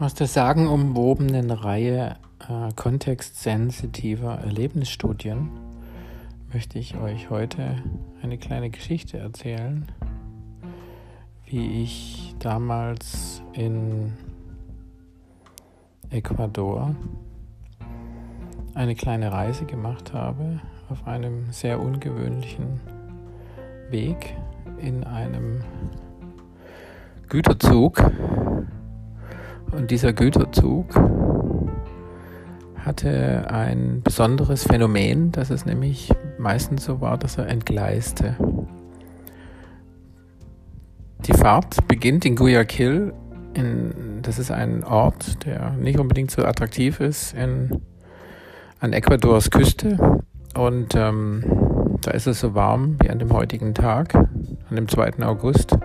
Aus der sagenumwobenen Reihe äh, kontextsensitiver Erlebnisstudien möchte ich euch heute eine kleine Geschichte erzählen, wie ich damals in Ecuador eine kleine Reise gemacht habe auf einem sehr ungewöhnlichen Weg in einem Güterzug und dieser Güterzug hatte ein besonderes Phänomen, dass es nämlich meistens so war, dass er entgleiste. Die Fahrt beginnt in Guayaquil. In, das ist ein Ort, der nicht unbedingt so attraktiv ist in, an Ecuadors Küste. Und ähm, da ist es so warm wie an dem heutigen Tag, an dem 2. August.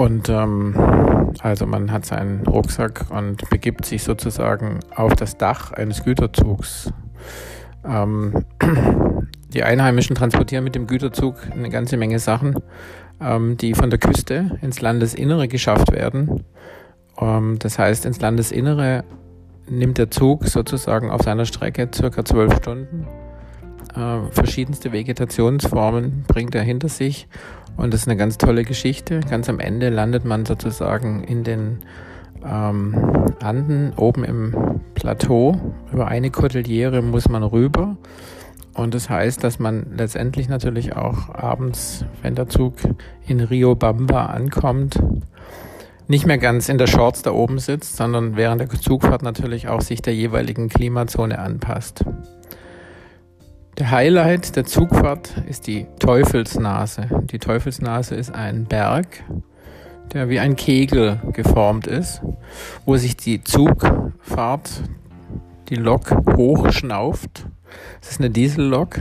Und ähm, also man hat seinen Rucksack und begibt sich sozusagen auf das Dach eines Güterzugs. Ähm, die Einheimischen transportieren mit dem Güterzug eine ganze Menge Sachen, ähm, die von der Küste ins Landesinnere geschafft werden. Ähm, das heißt, ins Landesinnere nimmt der Zug sozusagen auf seiner Strecke circa zwölf Stunden. Äh, verschiedenste Vegetationsformen bringt er hinter sich und das ist eine ganz tolle Geschichte. Ganz am Ende landet man sozusagen in den ähm, Anden, oben im Plateau. Über eine Kordillere muss man rüber. Und das heißt, dass man letztendlich natürlich auch abends, wenn der Zug in Rio Bamba ankommt, nicht mehr ganz in der Shorts da oben sitzt, sondern während der Zugfahrt natürlich auch sich der jeweiligen Klimazone anpasst. Der Highlight der Zugfahrt ist die Teufelsnase. Die Teufelsnase ist ein Berg, der wie ein Kegel geformt ist, wo sich die Zugfahrt, die Lok hochschnauft. Es ist eine Diesellok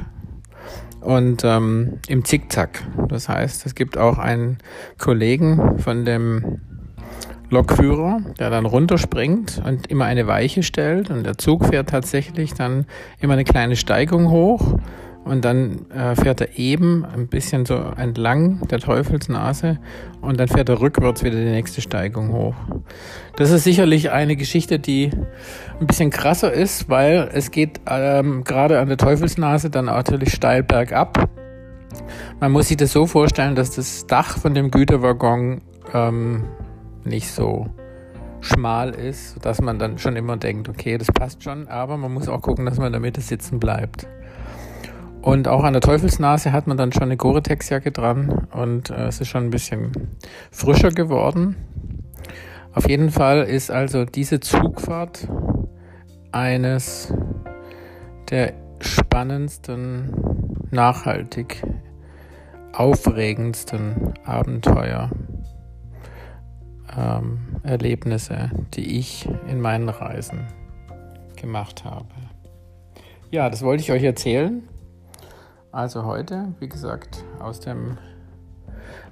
und ähm, im Zickzack. Das heißt, es gibt auch einen Kollegen von dem Lokführer, der dann runterspringt und immer eine Weiche stellt und der Zug fährt tatsächlich dann immer eine kleine Steigung hoch und dann äh, fährt er eben ein bisschen so entlang der Teufelsnase und dann fährt er rückwärts wieder die nächste Steigung hoch. Das ist sicherlich eine Geschichte, die ein bisschen krasser ist, weil es geht ähm, gerade an der Teufelsnase dann natürlich steil bergab. Man muss sich das so vorstellen, dass das Dach von dem Güterwaggon ähm, nicht so schmal ist, dass man dann schon immer denkt, okay, das passt schon, aber man muss auch gucken, dass man in der Mitte sitzen bleibt. Und auch an der Teufelsnase hat man dann schon eine Gore-Tex-Jacke dran und äh, es ist schon ein bisschen frischer geworden. Auf jeden Fall ist also diese Zugfahrt eines der spannendsten, nachhaltig aufregendsten Abenteuer ähm, Erlebnisse, die ich in meinen Reisen gemacht habe. Ja, das wollte ich euch erzählen. Also heute, wie gesagt, aus dem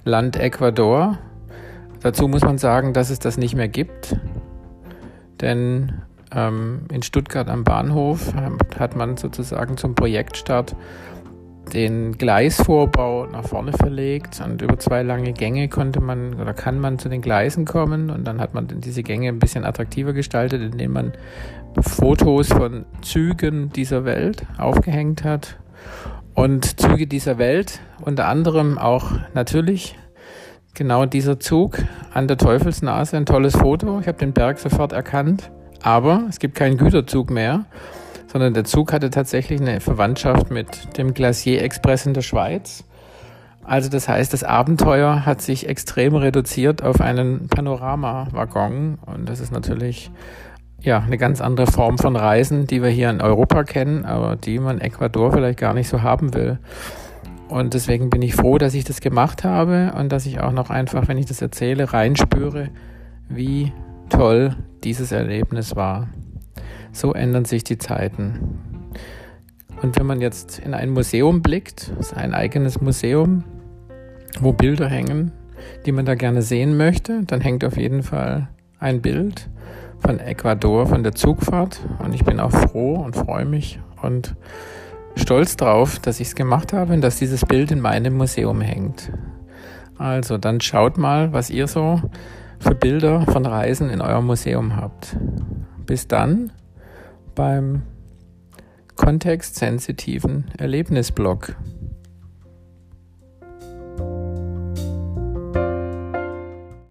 Land Ecuador. Dazu muss man sagen, dass es das nicht mehr gibt, denn ähm, in Stuttgart am Bahnhof hat man sozusagen zum Projektstart den Gleisvorbau nach vorne verlegt und über zwei lange Gänge konnte man oder kann man zu den Gleisen kommen und dann hat man diese Gänge ein bisschen attraktiver gestaltet, indem man Fotos von Zügen dieser Welt aufgehängt hat und Züge dieser Welt, unter anderem auch natürlich genau dieser Zug an der Teufelsnase, ein tolles Foto. Ich habe den Berg sofort erkannt, aber es gibt keinen Güterzug mehr sondern der Zug hatte tatsächlich eine Verwandtschaft mit dem Glacier Express in der Schweiz. Also das heißt, das Abenteuer hat sich extrem reduziert auf einen Panoramawaggon und das ist natürlich ja eine ganz andere Form von Reisen, die wir hier in Europa kennen, aber die man in Ecuador vielleicht gar nicht so haben will. Und deswegen bin ich froh, dass ich das gemacht habe und dass ich auch noch einfach, wenn ich das erzähle, reinspüre, wie toll dieses Erlebnis war. So ändern sich die Zeiten. Und wenn man jetzt in ein Museum blickt, das ist ein eigenes Museum, wo Bilder hängen, die man da gerne sehen möchte, dann hängt auf jeden Fall ein Bild von Ecuador, von der Zugfahrt. Und ich bin auch froh und freue mich und stolz drauf, dass ich es gemacht habe und dass dieses Bild in meinem Museum hängt. Also dann schaut mal, was ihr so für Bilder von Reisen in eurem Museum habt. Bis dann beim kontextsensitiven Erlebnisblog.